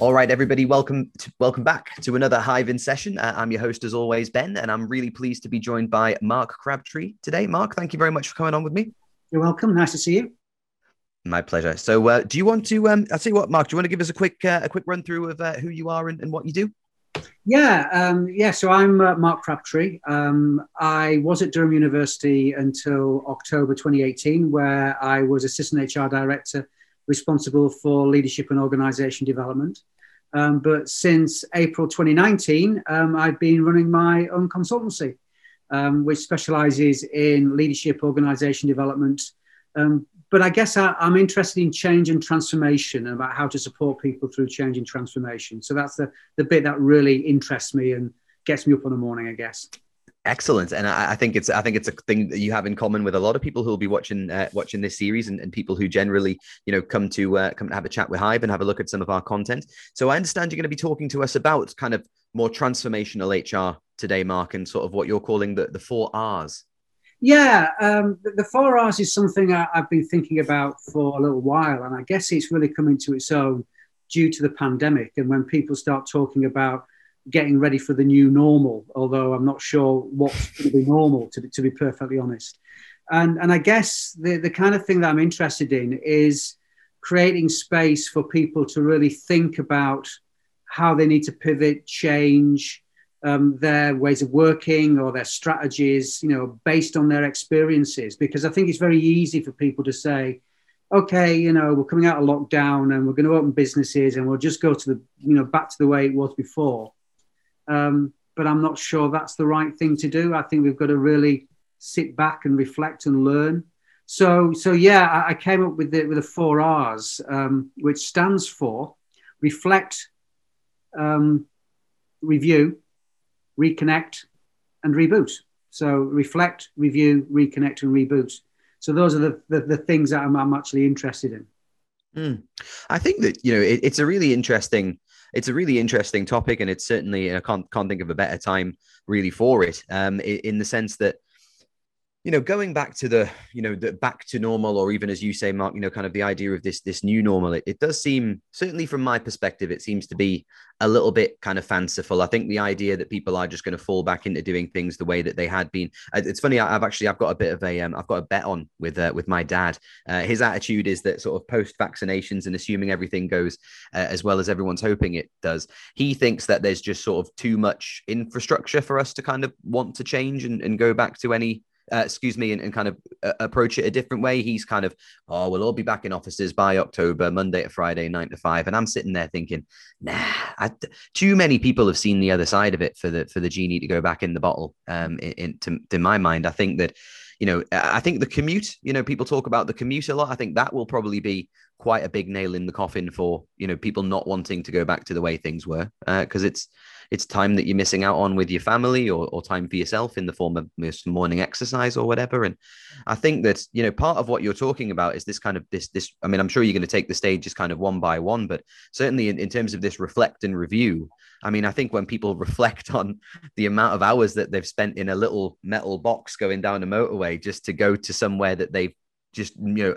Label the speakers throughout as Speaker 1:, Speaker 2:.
Speaker 1: All right, everybody, welcome to, welcome back to another Hive in session. Uh, I'm your host, as always, Ben, and I'm really pleased to be joined by Mark Crabtree today. Mark, thank you very much for coming on with me.
Speaker 2: You're welcome. Nice to see you.
Speaker 1: My pleasure. So, uh, do you want to? Um, I'll tell you what, Mark. Do you want to give us a quick uh, a quick run through of uh, who you are and, and, what you do?
Speaker 2: Yeah, um, yeah. So I'm uh, Mark Crabtree. Um, I was at Durham University until October 2018, where I was assistant HR director responsible for leadership and organization development. Um, but since April 2019, um, I've been running my own consultancy, um, which specializes in leadership, organization development. Um, but I guess I, am interested in change and transformation and about how to support people through change and transformation. So that's the, the bit that really interests me and gets me up in the morning, I guess.
Speaker 1: Excellent, and I, I, think it's I think it's a thing that you have in common with a lot of people who will be watching uh, watching this series, and, and, people who generally you know come to uh, come to have a chat with Hive and have a look at some of our content. So I understand you're going to be talking to us about kind of more transformational HR today, Mark, and sort of what you're calling the the four R's.
Speaker 2: Yeah, um, the, the, four R's is something I, I've been thinking about for a little while, and I guess it's really coming to its own due to the pandemic, and when people start talking about getting ready for the new normal, although I'm not sure what's going to be normal, to be, to be perfectly honest. And, and I guess the, the kind of thing that I'm interested in is creating space for people to really think about how they need to pivot, change um, their ways of working or their strategies, you know, based on their experiences. Because I think it's very easy for people to say, okay, you know, we're coming out of lockdown and we're going to open businesses and we'll just go to the, you know, back to the way it was before. Um, but I'm not sure that's the right thing to do. I think we've got to really sit back and reflect and learn. So, so yeah, I, I came up with the with the four R's, um, which stands for reflect, um, review, reconnect, and reboot. So, reflect, review, reconnect, and reboot. So, those are the the, the things that I'm, I'm actually interested in.
Speaker 1: Mm. I think that you know it, it's a really interesting it's a really interesting topic, and it's certainly I can't can't think of a better time really for it. Um, in the sense that you know going back to the you know the back to normal or even as you say mark you know kind of the idea of this this new normal it, it does seem certainly from my perspective it seems to be a little bit kind of fanciful. I think the idea that people are just going to fall back into doing things the way that they had been uh, it's funny i've actually i've got a bit of a um, i've got a bet on with uh, with my dad. Uh, his attitude is that sort of post vaccinations and assuming everything goes uh, as well as everyone's hoping it does he thinks that there's just sort of too much infrastructure for us to kind of want to change and, and go back to any uh, excuse me, and, and kind of uh, approach it a different way. He's kind of, oh, we'll all be back in offices by October, Monday to Friday, nine to five. And I'm sitting there thinking, nah, I, too many people have seen the other side of it for the for the genie to go back in the bottle. Um, in, in to, to my mind, I think that you know, I think the commute, you know, people talk about the commute a lot. I think that will probably be quite a big nail in the coffin for, you know, people not wanting to go back to the way things were because uh, it's it's time that you're missing out on with your family or, or time for yourself in the form of morning exercise or whatever. And I think that, you know, part of what you're talking about is this kind of this, this, I mean, I'm sure you're going to take the stages kind of one by one, but certainly in, in terms of this reflect and review, I mean, I think when people reflect on the amount of hours that they've spent in a little metal box going down a motorway just to go to somewhere that they've just, you know,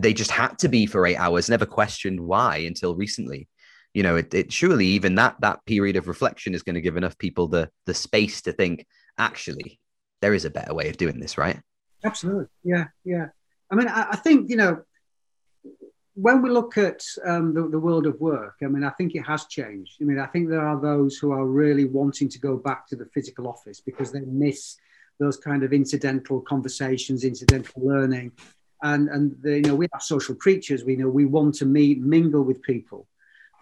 Speaker 1: they just had to be for eight hours, never questioned why until recently you know, it, it surely even that that period of reflection is going to give enough people the the space to think, actually, there is a better way of doing this, right?
Speaker 2: Absolutely. Yeah, yeah. I mean, I, I think you know, when we look at um, the, the world of work, I mean, I think it has changed. I mean, I think there are those who are really wanting to go back to the physical office because they miss those kind of incidental conversations, incidental learning, and and the, you know we are social creatures. We know we want to meet, mingle with people.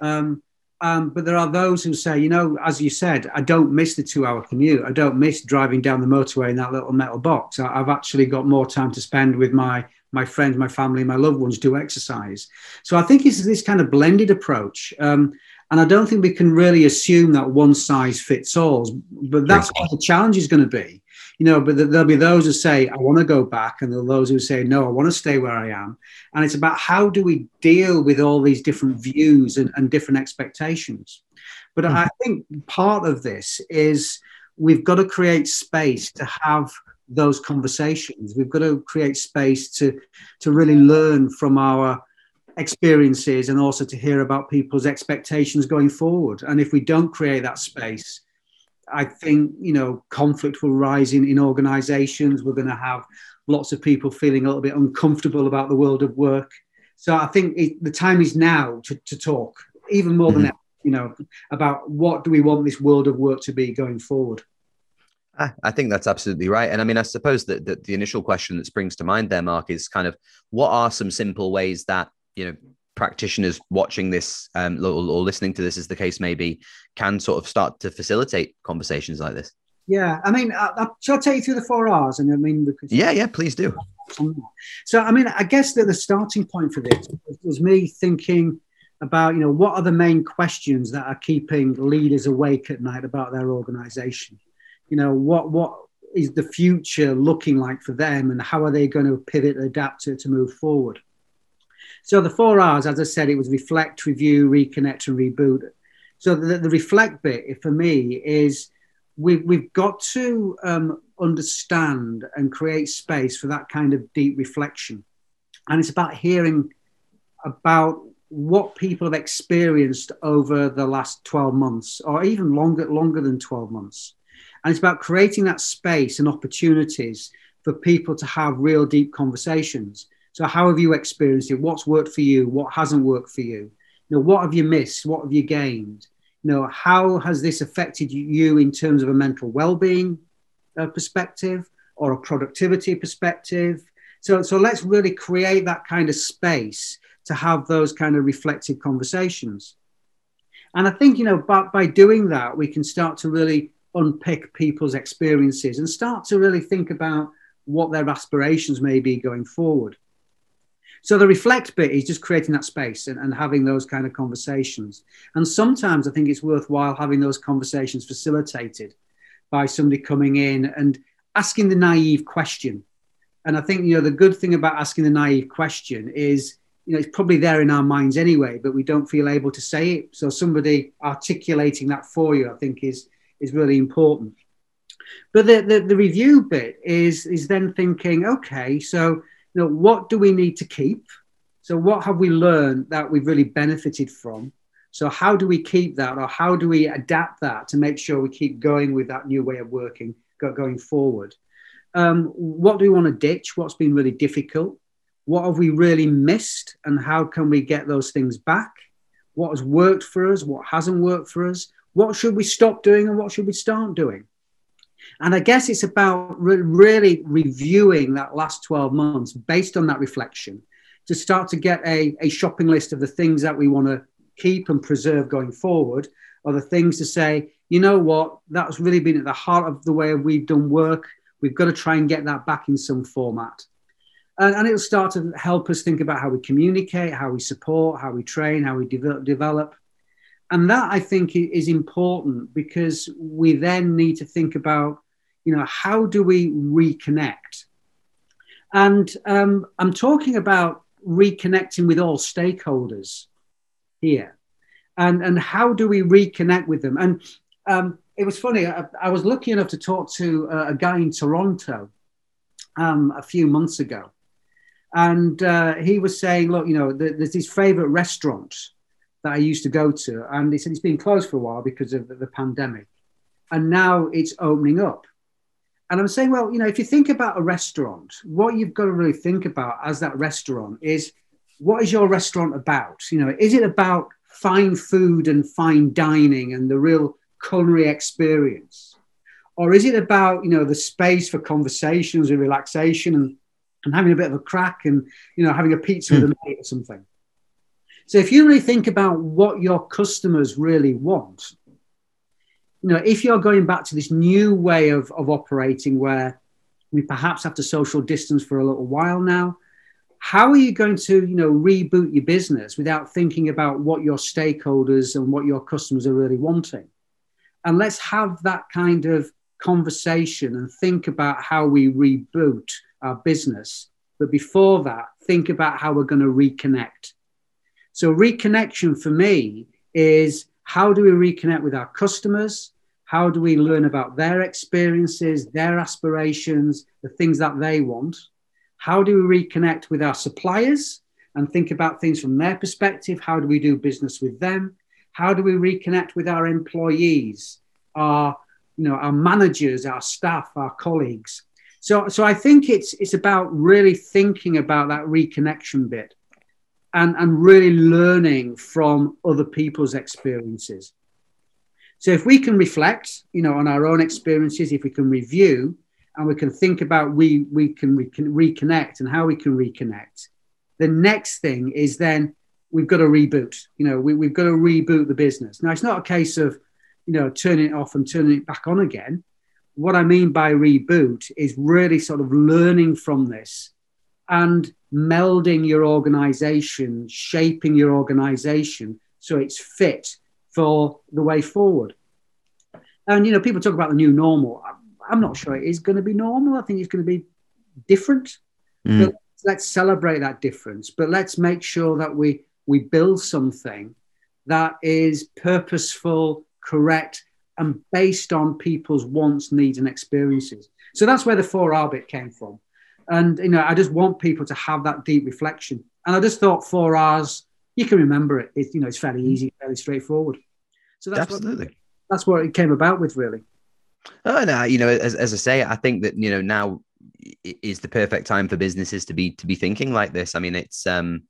Speaker 2: Um, um, but there are those who say, you know, as you said, I don't miss the two hour commute. I don't miss driving down the motorway in that little metal box. I, have actually got more time to spend with my my friends, my family, my loved ones, do exercise. So I think it's this kind of blended approach. Um, and I don't think we can really assume that one size fits all. But that's what the challenge is going to be you know, but there'll be those who say, I want to go back, and there'll those who say, no, I want to stay where I am. And it's about how do we deal with all these different views and, and different expectations. But mm-hmm. I think part of this is we've got to create space to have those conversations. We've got to create space to, to really learn from our experiences and also to hear about people's expectations going forward. And if we don't create that space, I think you know conflict will rise in, in organizations. We're going to have lots of people feeling a little bit uncomfortable about the world of work. So I think it, the time is now to, to talk even more mm-hmm. than ever, you know, about what do we want this world of work to be going forward.
Speaker 1: I think that's absolutely right. And I mean, I suppose that, that the initial question that springs to mind there, Mark, is kind of what are some simple ways that, you know, practitioners watching this um, or, or listening to this, as the case may be, can sort of start to facilitate conversations like this?
Speaker 2: Yeah, I mean, I, I, shall I take you through the four R's? And I mean,
Speaker 1: yeah, yeah, please do.
Speaker 2: So, I mean, I guess that the starting point for this was me thinking about, you know, what are the main questions that are keeping leaders awake at night about their organization? You know, what what is the future looking like for them, and how are they going to pivot, adapt to, to move forward? So the four R's, as I said, it was reflect, review, reconnect, and reboot. So the, the reflect bit for me is we've, we've got to um, understand and create space for that kind of deep reflection. And it's about hearing about what people have experienced over the last 12 months or even longer longer than 12 months and it's about creating that space and opportunities for people to have real deep conversations so how have you experienced it? What's worked for you? What hasn't worked for you? You know what have you missed? What have you gained? You know how has this affected you in terms of a mental well-being uh, perspective or a productivity perspective? So so let's really create that kind of space to have those kind of reflective conversations. And i think you know by, by doing that we can start to really unpick people's experiences and start to really think about what their aspirations may be going forward so the reflect bit is just creating that space and, and having those kind of conversations. And sometimes I think it's worthwhile having those conversations facilitated by somebody coming in and asking the naive question. And I think, you know, the good thing about asking the naive question is, you know, it's probably there in our minds anyway, but we don't feel able to say it. So somebody articulating that for you, I think is, is really important. But the, the, the review bit is, is then thinking, okay, so you know, what do we need to keep? So, what have we learned that we've really benefited from? So, how do we keep that, or how do we adapt that to make sure we keep going with that new way of working going forward? Um, what do we want to ditch? What's been really difficult? What have we really missed, and how can we get those things back? What has worked for us? What hasn't worked for us? What should we stop doing, and what should we start doing? And I guess it's about re- really reviewing that last 12 months based on that reflection to start to get a, a shopping list of the things that we want to keep and preserve going forward, or the things to say, you know what, that's really been at the heart of the way we've done work. We've got to try and get that back in some format. And, and it'll start to help us think about how we communicate, how we support, how we train, how we de- develop. And that I think is important because we then need to think about you know, how do we reconnect? And um, I'm talking about reconnecting with all stakeholders here. And, and how do we reconnect with them? And um, it was funny, I, I, was lucky enough to talk to a, guy in Toronto um, a few months ago. And uh, he was saying, look, you know, there's his favorite restaurant that I used to go to. And he said it's been closed for a while because of the, pandemic. And now it's opening up. And I'm saying, well, you know, if you think about a restaurant, what you've got to really think about as that restaurant is what is your restaurant about? You know, is it about fine food and fine dining and the real culinary experience? Or is it about, you know, the space for conversations and relaxation and, and having a bit of a crack and, you know, having a pizza mm. with a hmm. mate or something? So if you really think about what your customers really want, you know, if you're going back to this new way of, of operating where we perhaps have to social distance for a little while now, how are you going to, you know, reboot your business without thinking about what your stakeholders and what your customers are really wanting? And let's have that kind of conversation and think about how we reboot our business. But before that, think about how we're going to reconnect. So, reconnection for me is how do we reconnect with our customers? How do we learn about their experiences, their aspirations, the things that they want? How do we reconnect with our suppliers and think about things from their perspective. How do we do business with them? How do we reconnect with our employees, our, you know, our managers, our staff, our colleagues? So, so I think it's it's about really thinking about that reconnection bit and, and really learning from other people's experiences. So if we can reflect, you know, on our own experiences, if we can review and we can think about we we can we can reconnect and how we can reconnect, the next thing is then we've got to reboot. You know, we, we've got to reboot the business. Now it's not a case of, you know, turning it off and turning it back on again. What I mean by reboot is really sort of learning from this and melding your organization, shaping your organization so it's fit for the way forward. And, you know, people talk about the new normal. I'm not sure it is going to be normal. I think it's going to be different. Mm. But let's celebrate that difference. But let's make sure that we, we build something that is purposeful, correct, and based on people's wants, needs, and experiences. So that's where the 4R bit came from. And you know, I just want people to have that deep reflection. And I just thought four R's, you can remember it. It's you know, it's fairly easy, fairly straightforward. So that's
Speaker 1: absolutely
Speaker 2: what, that's what it came about with, really.
Speaker 1: Oh no, you know, as, as I say, I think that you know now is the perfect time for businesses to be to be thinking like this. I mean, it's um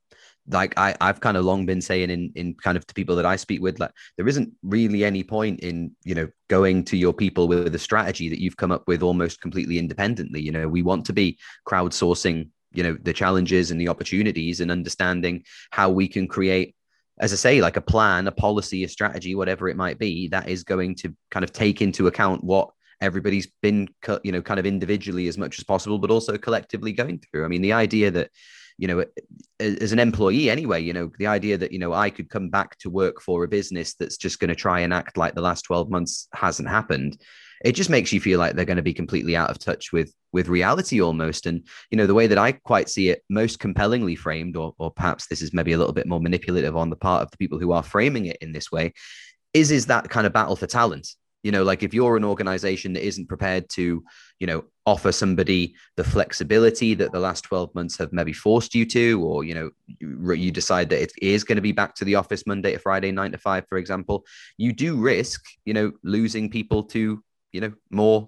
Speaker 1: like I, I've kind of long been saying in in kind of to people that I speak with, like there isn't really any point in you know going to your people with a strategy that you've come up with almost completely independently. You know, we want to be crowdsourcing, you know, the challenges and the opportunities and understanding how we can create, as I say, like a plan, a policy, a strategy, whatever it might be, that is going to kind of take into account what everybody's been, you know, kind of individually as much as possible, but also collectively going through. I mean, the idea that you know, as an employee anyway, you know, the idea that, you know, I could come back to work for a business that's just going to try and act like the last 12 months hasn't happened. It just makes you feel like they're going to be completely out of touch with with reality almost. And, you know, the way that I quite see it most compellingly framed, or, or perhaps this is maybe a little bit more manipulative on the part of the people who are framing it in this way, is is that kind of battle for talent you know like if you're an organization that isn't prepared to you know offer somebody the flexibility that the last 12 months have maybe forced you to or you know you, you decide that it is going to be back to the office monday to friday 9 to 5 for example you do risk you know losing people to you know more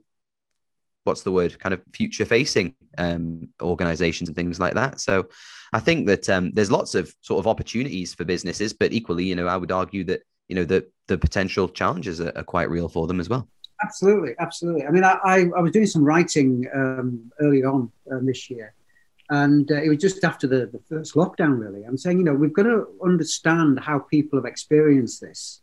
Speaker 1: what's the word kind of future facing um, organizations and things like that. So i think that um, there's lots of sort of opportunities for businesses but equally you know i would argue that you know the the potential challenges are, are quite real for them as well.
Speaker 2: Absolutely, absolutely. I mean, I, I, I was doing some writing um, early on um, this year, and uh, it was just after the, the first lockdown, really. I'm saying, you know, we've got to understand how people have experienced this,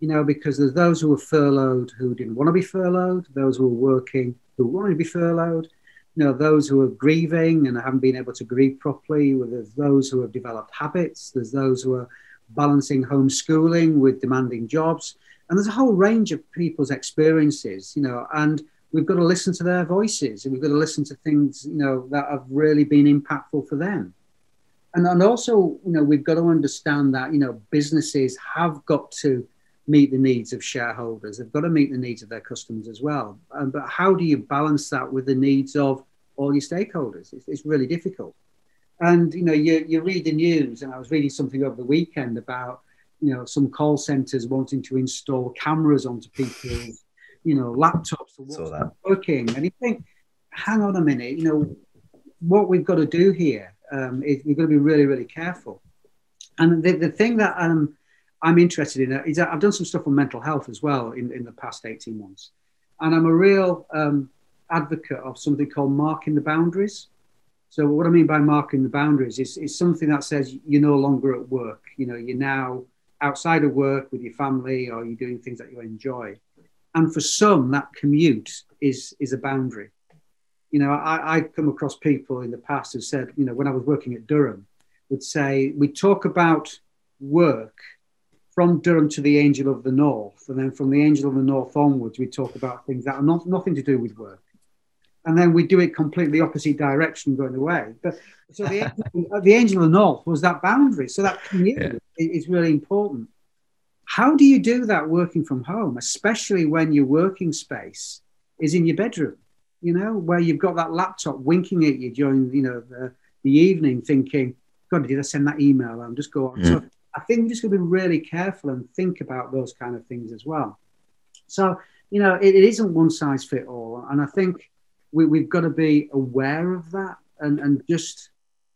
Speaker 2: you know, because there's those who were furloughed who didn't want to be furloughed, those who were working who wanted to be furloughed, you know, those who are grieving and haven't been able to grieve properly, there's those who have developed habits, there's those who are balancing homeschooling with demanding jobs. And there's a whole range of people's experiences, you know, and we've got to listen to their voices and we've got to listen to things, you know, that have really been impactful for them. And, and also, you know, we've got to understand that, you know, businesses have got to meet the needs of shareholders. They've got to meet the needs of their customers as well. Um, but how do you balance that with the needs of all your stakeholders? It's, it's really difficult. And you know, you, you read the news, and I was reading something over the weekend about you know some call centers wanting to install cameras onto people's you know laptops to what's working. And you think, hang on a minute, you know, what we've got to do here um, is we've got to be really, really careful. And the, the thing that um, I'm interested in is that I've done some stuff on mental health as well in, in the past 18 months. And I'm a real um, advocate of something called marking the boundaries. So what I mean by marking the boundaries is, is something that says you're no longer at work. You know, you're now outside of work with your family or you're doing things that you enjoy. And for some, that commute is is a boundary. You know, I, I come across people in the past who said, you know, when I was working at Durham, would say we talk about work from Durham to the Angel of the North, and then from the Angel of the North onwards, we talk about things that are not nothing to do with work and then we do it completely opposite direction going away. But so the, the angel of the north was that boundary. So that community yeah. is really important. How do you do that working from home, especially when your working space is in your bedroom? You know, where you've got that laptop winking at you during you know the, the evening, thinking, God, did I send that email? And just go on. Mm. So I think we're just going to be really careful and think about those kind of things as well. So, you know, it, it isn't one size fit all. And I think we, we've got to be aware of that and, and just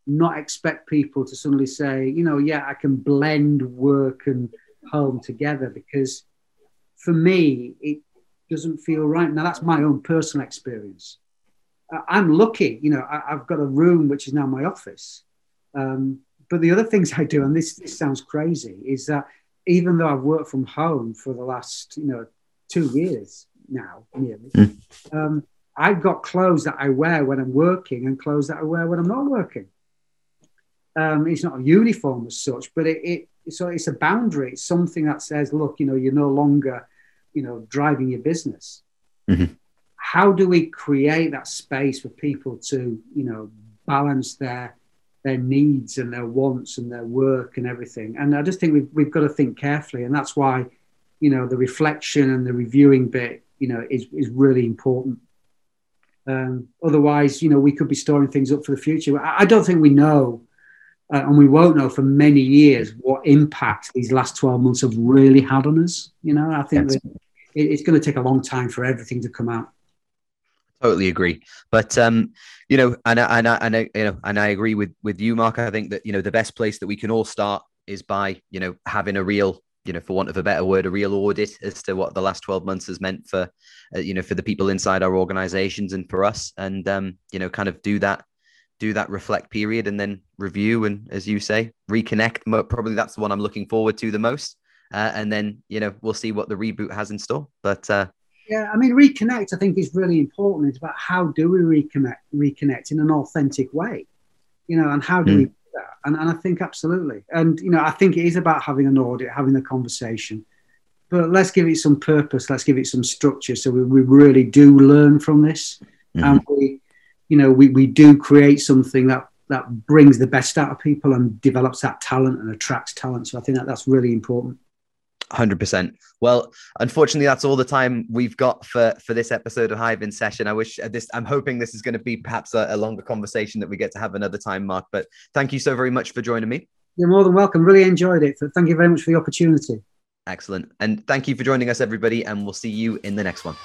Speaker 2: not expect people to suddenly say, you know, yeah, I can blend work and home together because for me, it doesn't feel right. Now, that's my own personal experience. I'm lucky, you know, I, have got a room which is now my office. Um, but the other things I do, and this, this sounds crazy, is that even though I've worked from home for the last, you know, two years now, nearly, mm. um, I've got clothes that I wear when I'm working and clothes that I wear when I'm not working. Um, it's not a uniform as such, but it, it so it's a boundary. It's something that says, look, you know, you're no longer, you know, driving your business. Mm-hmm how do we create that space for people to, you know, balance their their needs and their wants and their work and everything? And I just think we've we've got to think carefully, and that's why, you know, the reflection and the reviewing bit, you know, is is really important. Um, otherwise, you know, we could be storing things up for the future. I, I don't think we know, uh, and we won't know for many years what impact these last 12 months have really had on us. You know, I think it, it's going to take a long time for everything to come out.
Speaker 1: Totally agree, but um, you know, and I, and I, and I, you know, and I agree with with you, Mark. I think that you know the best place that we can all start is by you know having a real, you know, for want of a better word, a real audit as to what the last twelve months has meant for, uh, you know, for the people inside our organizations and for us, and um, you know, kind of do that, do that reflect period, and then review and, as you say, reconnect. Probably that's the one I'm looking forward to the most, uh, and then you know we'll see what the reboot has in store. But uh,
Speaker 2: yeah, I mean, reconnect. I think is really important. It's about how do we reconnect, reconnect in an authentic way, you know, and how do mm. we? And, and I think absolutely. And you know, I think it is about having an audit, having a conversation. But let's give it some purpose. Let's give it some structure, so we, we really do learn from this, mm. and we, you know, we, we do create something that that brings the best out of people and develops that talent and attracts talent. So I think that that's really important.
Speaker 1: 100% well unfortunately that's all the time we've got for for this episode of hive in session. I wish uh, this i'm hoping this is going to be perhaps a, a, longer conversation that we get to have another time mark but thank you so very much for joining me.
Speaker 2: You're more than welcome. Really enjoyed it. Thank you very much for the opportunity.
Speaker 1: Excellent. And thank you for joining us everybody and we'll see you in the next one